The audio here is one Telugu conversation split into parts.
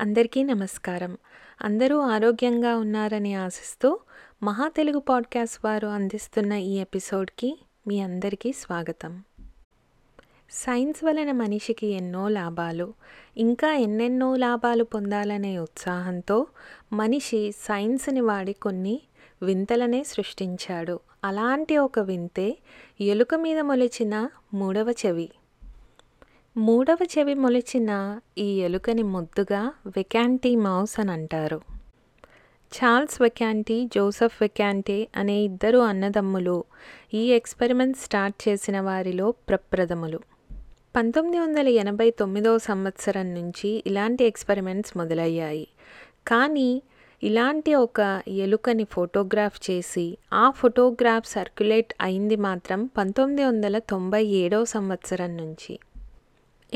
అందరికీ నమస్కారం. అందరూ ఆరోగ్యంగా ఉన్నారని ఆశిస్తూ మహా తెలుగు పాడ్కాస్ట్ వారు అందిస్తున్న ఈ ఎపిసోడ్కి మీ అందరికీ స్వాగతం. సైన్స్ వలన మనిషికి ఎన్నో లాభాలు ఇంకా ఎన్నెన్నో లాభాలు పొందాలనే ఉత్సాహంతో మనిషి సైన్స్ని వాడి కొన్ని వింతలనే సృష్టించాడు. అలాంటి ఒక వింతే ఎలుక మీద మొలిచిన మూడవ చెవి. మూడవ చెవి మొలిచిన ఈ ఎలుకని ముద్దుగా వెకాంటీ మౌస్ అని అంటారు. చార్ల్స్ వెకాంటీ జోసెఫ్ వెకాంటీ అనే ఇద్దరు అన్నదమ్ములు ఈ ఎక్స్పెరిమెంట్ స్టార్ట్ చేసిన వారిలో ప్రప్రథములు. పంతొమ్మిది వందల ఎనభై తొమ్మిదవ సంవత్సరం నుంచి ఇలాంటి ఎక్స్పెరిమెంట్స్ మొదలయ్యాయి. కానీ ఇలాంటి ఒక ఎలుకని ఫోటోగ్రాఫ్ చేసి ఆ ఫోటోగ్రాఫ్ సర్క్యులేట్ అయింది మాత్రం పంతొమ్మిది వందల తొంభై ఏడవ సంవత్సరం నుంచి.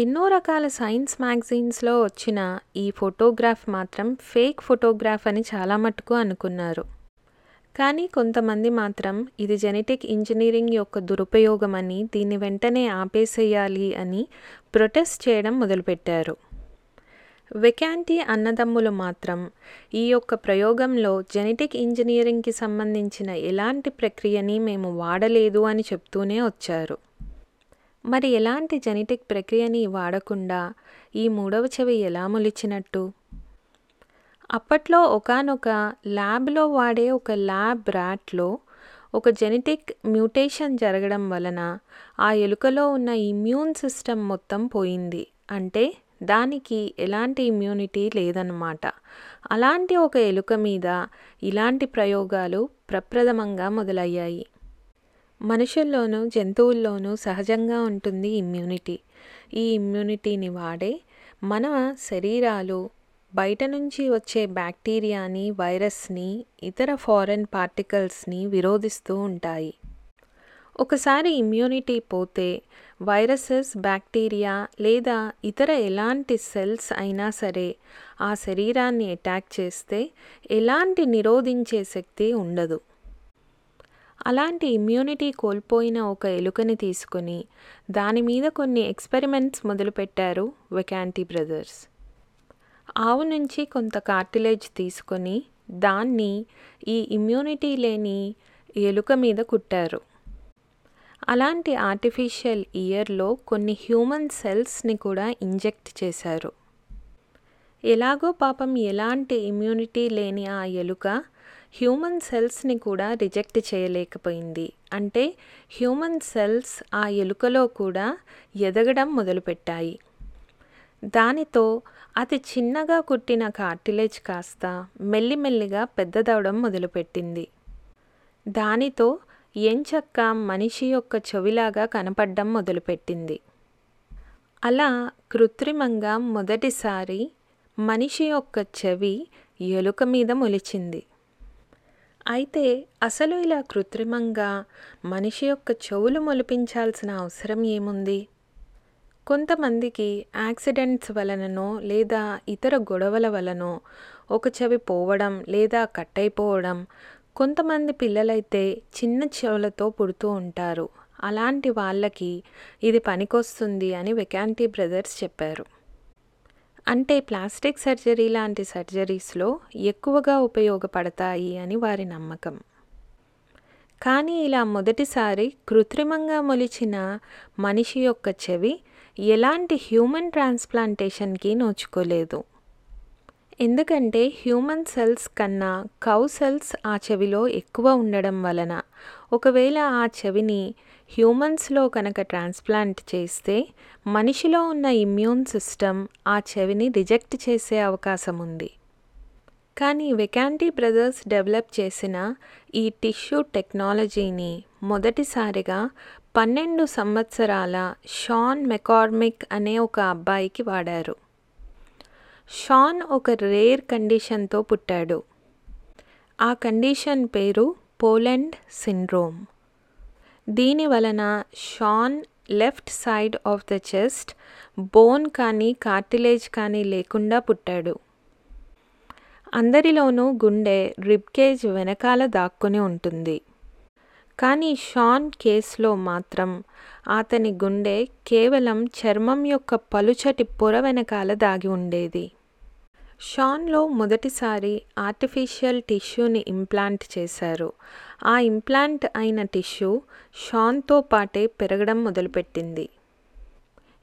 ఎన్నో రకాల సైన్స్ మ్యాగజైన్స్లో వచ్చిన ఈ ఫోటోగ్రాఫ్ మాత్రం ఫేక్ ఫోటోగ్రాఫ్ అని చాలా మటుకు అనుకున్నారు. కానీ కొంతమంది మాత్రం ఇది జెనెటిక్ ఇంజనీరింగ్ యొక్క దురుపయోగమని దీన్ని వెంటనే ఆపేసేయాలి అని ప్రొటెస్ట్ చేయడం మొదలుపెట్టారు. వెకాంటీ అన్నదమ్ములు మాత్రం ఈ యొక్క ప్రయోగంలో జెనెటిక్ ఇంజనీరింగ్కి సంబంధించిన ఎలాంటి ప్రక్రియని మేము వాడలేదు అని చెప్తూనే వచ్చారు. మరి ఎలాంటి జెనెటిక్ ప్రక్రియని వాడకుండా ఈ మూడవ చెవి ఎలా మొలిచినట్టు? అప్పట్లో ఒకనొక ల్యాబ్లో వాడే ఒక ల్యాబ్ ర్యాట్లో ఒక జెనెటిక్ మ్యూటేషన్ జరగడం వలన ఆ ఎలుకలో ఉన్న ఇమ్యూన్ సిస్టమ్ మొత్తం పోయింది. అంటే దానికి ఎలాంటి ఇమ్యూనిటీ లేదన్నమాట. అలాంటి ఒక ఎలుక మీద ఇలాంటి ప్రయోగాలు ప్రప్రథమంగా మొదలయ్యాయి. మనుషుల్లోనూ జంతువుల్లోనూ సహజంగా ఉంటుంది ఇమ్యూనిటీ ఈ ఇమ్యూనిటీని వాడే మన శరీరాలు బయట నుంచి వచ్చే బ్యాక్టీరియాని వైరస్ని ఇతర ఫారెన్ పార్టికల్స్ని విరోధిస్తూ ఉంటాయి. ఒకసారి ఇమ్యూనిటీ పోతే వైరసెస్ బ్యాక్టీరియా లేదా ఇతర ఎలాంటి సెల్స్ అయినా సరే ఆ శరీరాన్ని అటాక్ చేస్తే ఎలాంటి నిరోధించే శక్తి ఉండదు. అలాంటి ఇమ్యూనిటీ కోల్పోయిన ఒక ఎలుకని తీసుకుని దాని మీద కొన్ని ఎక్స్పెరిమెంట్స్ మొదలుపెట్టారు వెకాంటీ బ్రదర్స్ ఆవు నుంచి కొంత కార్టిలేజ్ తీసుకొని దాన్ని ఈ ఇమ్యూనిటీ లేని ఎలుక మీద కుట్టారు. అలాంటి ఆర్టిఫిషియల్ ఇయర్లో కొన్ని హ్యూమన్ సెల్స్ని కూడా ఇంజెక్ట్ చేశారు. ఎలాగో పాపం ఎలాంటి ఇమ్యూనిటీ లేని ఆ ఎలుక హ్యూమన్ సెల్స్ని కూడా రిజెక్ట్ చేయలేకపోయింది. అంటే హ్యూమన్ సెల్స్ ఆ ఎలుకలో కూడా ఎదగడం మొదలుపెట్టాయి. దానితో అతి చిన్నగా కుట్టిన కార్టిలేజ్ కాస్త మెల్లిమెల్లిగా పెద్దదవడం మొదలుపెట్టింది. దానితో ఎంచక్క మనిషి యొక్క చెవిలాగా కనపడడం మొదలుపెట్టింది. అలా కృత్రిమంగా మొదటిసారి మనిషి యొక్క చెవి ఎలుక మీద మొలిచింది. అయితే అసలు ఇలా కృత్రిమంగా మనిషి యొక్క చెవులు మొలిపించాల్సిన అవసరం ఏముంది? కొంతమందికి యాక్సిడెంట్స్ వలననో లేదా ఇతర గొడవల వలనో ఒక చెవి పోవడం లేదా కట్ అయిపోవడం కొంతమంది పిల్లలైతే చిన్న చెవులతో పుడుతూ ఉంటారు. అలాంటి వాళ్ళకి ఇది పనికొస్తుంది అని వెకాంటీ బ్రదర్స్ చెప్పారు. అంటే ప్లాస్టిక్ సర్జరీ లాంటి సర్జరీస్లో ఎక్కువగా ఉపయోగపడతాయి అని వారి నమ్మకం. కానీ ఇలా మొదటిసారి కృత్రిమంగా మొలిచిన మనిషి యొక్క చెవి ఎలాంటి హ్యూమన్ ట్రాన్స్ప్లాంటేషన్కి నోచుకోలేదు. ఎందుకంటే హ్యూమన్ సెల్స్ కన్నా కౌ సెల్స్ ఆ చెవిలో ఎక్కువ ఉండడం వలన ఒకవేళ ఆ చెవిని హ్యూమన్స్లో కనుక ట్రాన్స్ప్లాంట్ చేస్తే మనిషిలో ఉన్న ఇమ్యూన్ సిస్టమ్ ఆ చెవిని రిజెక్ట్ చేసే అవకాశం ఉంది. కానీ వెకాంటీ బ్రదర్స్ డెవలప్ చేసిన ఈ టిష్యూ టెక్నాలజీని మొదటిసారిగా పన్నెండు సంవత్సరాల షాన్ మెకార్మిక్ అనే ఒక అబ్బాయికి వాడారు. షాన్ ఒక రేర్ కండిషన్తో పుట్టాడు. ఆ కండిషన్ పేరు పోలెండ్ సిండ్రోమ్. దీని వలన Shawn left side of the chest bone కానీ కార్టిలేజ్ కానీ లేకుండా పుట్టాడు. అందరిలోనూ గుండె రిబ్కేజ్ వెనకాల దాక్కుని ఉంటుంది. కానీ షాన్ కేసులో మాత్రం అతని గుండె కేవలం చర్మం యొక్క పలుచటి పొర వెనకాల దాగి ఉండేది. షాన్లో మొదటిసారి ఆర్టిఫిషియల్ టిష్యూని ఇంప్లాంట్ చేశారు. ఆ ఇంప్లాంట్ అయిన టిష్యూ షాన్తో పాటే పెరగడం మొదలుపెట్టింది.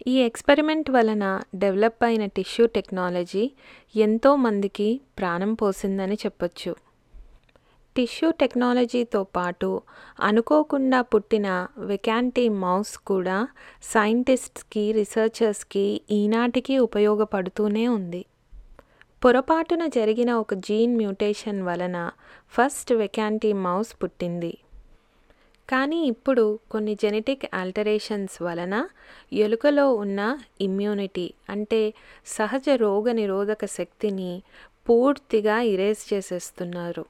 ఈ ఎక్స్పెరిమెంట్ వలన డెవలప్ అయిన టిష్యూ టెక్నాలజీ ఎంతో మందికి ప్రాణం పోసిందని చెప్పొచ్చు. టిష్యూ టెక్నాలజీతో పాటు అనుకోకుండా పుట్టిన వెకాంటీ మౌస్ కూడా సైంటిస్ట్స్కి రీసెర్చర్స్కి ఈనాటికి ఉపయోగపడుతూనే ఉంది. పొరపాటున జరిగిన ఒక జీన్ మ్యూటేషన్ వలన ఫస్ట్ వెకాంటీ మౌస్ పుట్టింది. కానీ ఇప్పుడు కొన్ని జెనెటిక్ ఆల్టరేషన్స్ వలన ఎలుకలో ఉన్న ఇమ్యూనిటీ అంటే సహజ రోగ నిరోధక శక్తిని పూర్తిగా ఇరేజ్ చేసేస్తున్నారు.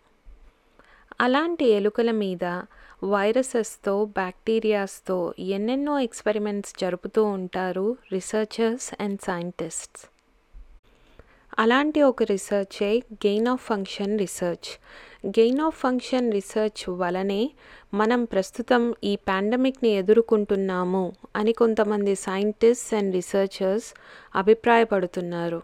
అలాంటి ఎలుకల మీద వైరసెస్తో బ్యాక్టీరియాస్తో ఎన్నెన్నో ఎక్స్పెరిమెంట్స్ జరుపుతూ ఉంటారు రీసెర్చర్స్ అండ్ సైంటిస్ట్స్. అలాంటి ఒక రీసెర్చే gain of function research. Gain of function research వలనే మనం ప్రస్తుతం ఈ పాండమిక్ని ఎదుర్కొంటున్నాము అని కొంతమంది సైంటిస్ట్స్ అండ్ రీసెర్చర్స్ అభిప్రాయపడుతున్నారు.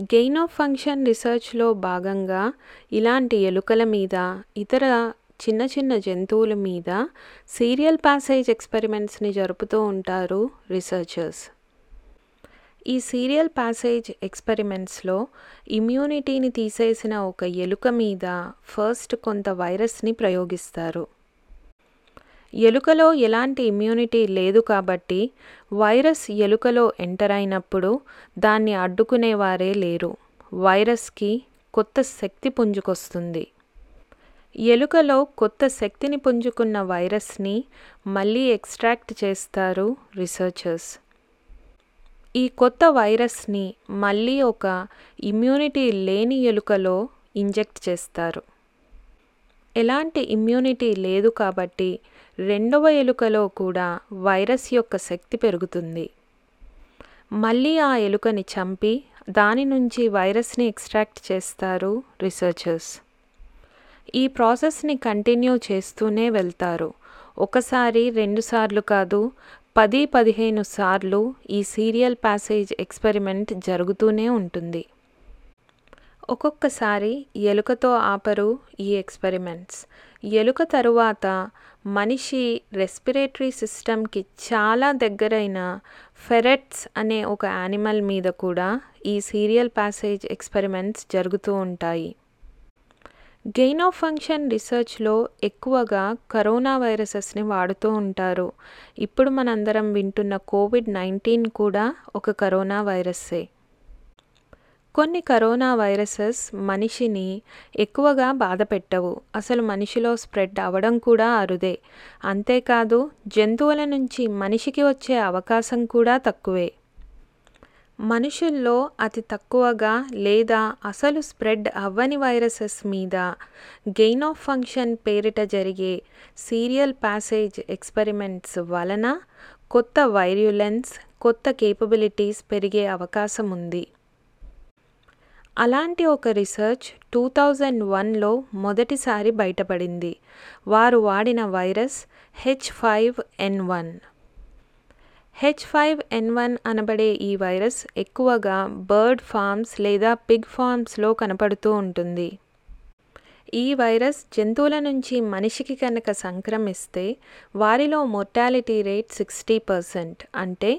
గెయిన్ ఆఫ్ ఫంక్షన్ రీసెర్చ్లో భాగంగా ఇలాంటి ఎలుకల మీద ఇతర చిన్న చిన్న జంతువుల మీద సీరియల్ ప్యాసేజ్ ఎక్స్పెరిమెంట్స్ని జరుపుతూ ఉంటారు రీసెర్చర్స్. ఈ సీరియల్ ప్యాసేజ్ ఎక్స్పెరిమెంట్స్లో ఇమ్యూనిటీని తీసేసిన ఒక ఎలుక మీద ఫస్ట్ కొంత వైరస్ని ప్రయోగిస్తారు. ఎలుకలో ఎలాంటి ఇమ్యూనిటీ లేదు కాబట్టి వైరస్ ఎలుకలో ఎంటర్ అయినప్పుడు దాన్ని అడ్డుకునేవారే లేరు. వైరస్కి కొత్త శక్తి పుంజుకొస్తుంది. ఎలుకలో కొత్త శక్తిని పుంజుకున్న వైరస్ని మళ్ళీ ఎక్స్ట్రాక్ట్ చేస్తారు రీసెర్చర్స్. ఈ కొత్త వైరస్ని మళ్ళీ ఒక ఇమ్యూనిటీ లేని ఎలుకలో ఇంజెక్ట్ చేస్తారు. ఎలాంటి ఇమ్యూనిటీ లేదు కాబట్టి రెండవ ఎలుకలో కూడా వైరస్ యొక్క శక్తి పెరుగుతుంది. మళ్ళీ ఆ ఎలుకని చంపి దాని నుంచి వైరస్ని ఎక్స్ట్రాక్ట్ చేస్తారు రీసెర్చర్స్. ఈ ప్రాసెస్ని కంటిన్యూ చేస్తూనే వెళ్తారు. ఒకసారి రెండుసార్లు కాదు పది పదిహేను సార్లు ఈ సీరియల్ ప్యాసేజ్ ఎక్స్పెరిమెంట్ జరుగుతూనే ఉంటుంది. ఒక్కొక్కసారి ఎలుకతో ఆపరు ఈ ఎక్స్పెరిమెంట్స్. ఎలుక తరువాత మనిషి రెస్పిరేటరీ సిస్టమ్కి చాలా దగ్గరైన ఫెరెట్స్ అనే ఒక యానిమల్ మీద కూడా ఈ సీరియల్ ప్యాసేజ్ ఎక్స్పెరిమెంట్స్ జరుగుతూ ఉంటాయి. గెయిన్ ఆఫ్ ఫంక్షన్ రీసెర్చ్లో ఎక్కువగా కరోనా వైరసెస్ని వాడుతూ ఉంటారు. ఇప్పుడు మనందరం వింటున్న కోవిడ్ నైన్టీన్ కూడా ఒక కరోనా వైరస్సే. కొన్ని కరోనా వైరసెస్ మనిషిని ఎక్కువగా బాధ పెట్టవు అసలు మనిషిలో స్ప్రెడ్ అవ్వడం కూడా అరుదే. అంతేకాదు జంతువుల నుంచి మనిషికి వచ్చే అవకాశం కూడా తక్కువే. మనుషుల్లో అతి తక్కువగా లేదా అసలు స్ప్రెడ్ అవ్వని వైరసెస్ మీద గెయిన్ ఆఫ్ ఫంక్షన్ పేరిట జరిగే సీరియల్ ప్యాసేజ్ ఎక్స్పెరిమెంట్స్ వలన కొత్త వైర్యులెన్స్ కొత్త కేపబిలిటీస్ పెరిగే అవకాశం ఉంది. అలాంటి ఒక రీసెర్చ్ టూ థౌజండ్ వన్లో మొదటిసారి బయటపడింది. వారు వాడిన virus H five N one. H five N one అనబడే ఈ వైరస్ ఎక్కువగా బర్డ్ ఫార్మ్స్ లేదా పిగ్ ఫార్మ్స్లో కనపడుతూ ఉంటుంది. ఈ వైరస్ జంతువుల నుంచి మనిషికి కనుక సంక్రమిస్తే వారిలో మొర్టాలిటీ రేట్ సిక్స్టీ పర్సెంట్ అంటే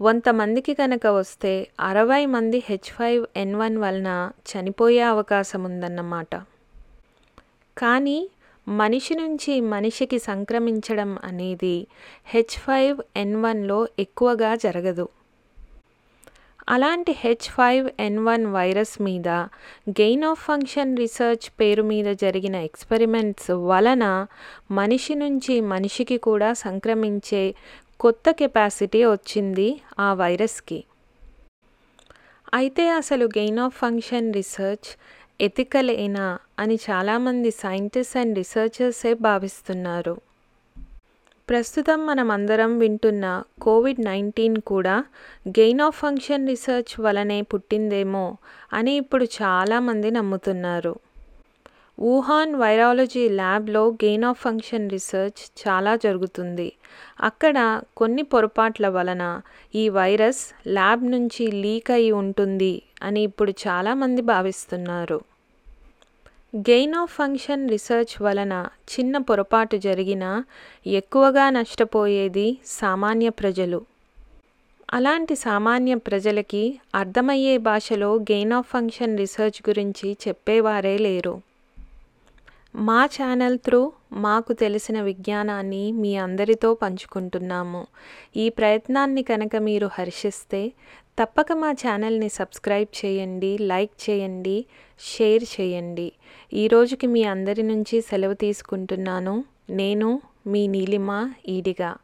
వంద మందికి కనుక వస్తే అరవై మంది హెచ్ ఫైవ్ ఎన్ వన్ వలన చనిపోయే అవకాశం ఉందన్నమాట. కానీ మనిషి నుంచి మనిషికి సంక్రమించడం అనేది హెచ్ ఫైవ్ ఎన్ వన్లో ఎక్కువగా జరగదు. అలాంటి H five N one virus మీద గెయిన్ ఆఫ్ ఫంక్షన్ రీసెర్చ్ పేరు మీద జరిగిన ఎక్స్పెరిమెంట్స్ వలన మనిషి నుంచి మనిషికి కూడా సంక్రమించే కొత్త కెపాసిటీ వచ్చింది ఆ వైరస్కి. అయితే అసలు గెయిన్ ఆఫ్ ఫంక్షన్ రీసెర్చ్ ఎథికలేనా అని చాలామంది సైంటిస్ట్ అండ్ రీసెర్చర్సే భావిస్తున్నారు. ప్రస్తుతం మనం అందరం వింటున్న కోవిడ్ నైన్టీన్ కూడా గెయిన్ ఆఫ్ ఫంక్షన్ రీసెర్చ్ వలనే పుట్టిందేమో అని ఇప్పుడు చాలామంది నమ్ముతున్నారు. వుహాన్ వైరాలజీ ల్యాబ్లో గెయిన్ ఆఫ్ ఫంక్షన్ రీసెర్చ్ చాలా జరుగుతుంది. అక్కడ కొన్ని పొరపాట్ల వలన ఈ వైరస్ ల్యాబ్ నుంచి లీక్ అయి ఉంటుంది అని ఇప్పుడు చాలామంది భావిస్తున్నారు. గెయిన్ ఆఫ్ ఫంక్షన్ రీసెర్చ్ వలన చిన్న పొరపాటు జరిగినా ఎక్కువగా నష్టపోయేది సామాన్య ప్రజలు. అలాంటి సామాన్య ప్రజలకి అర్థమయ్యే భాషలో గెయిన్ ఆఫ్ ఫంక్షన్ రీసెర్చ్ గురించి చెప్పేవారే లేరు. మా ఛానల్ త్రూ మాకు తెలిసిన విజ్ఞానాన్ని మీ అందరితో పంచుకుంటున్నాము. ఈ ప్రయత్నాన్ని కనుక మీరు హర్షిస్తే తప్పక మా ఛానల్ని సబ్స్క్రైబ్ చేయండి లైక్ చేయండి షేర్ చేయండి. ఈ రోజుకి మీ అందరి నుంచి సెలవు తీసుకుంటున్నాను. నేను మీ నీలిమ ఈడిగా.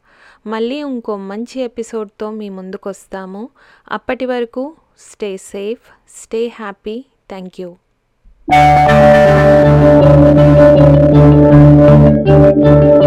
మళ్ళీ ఇంకో మంచి ఎపిసోడ్తో మీ ముందుకొస్తాము. అప్పటి వరకు stay safe stay happy. Thank you. Thank you.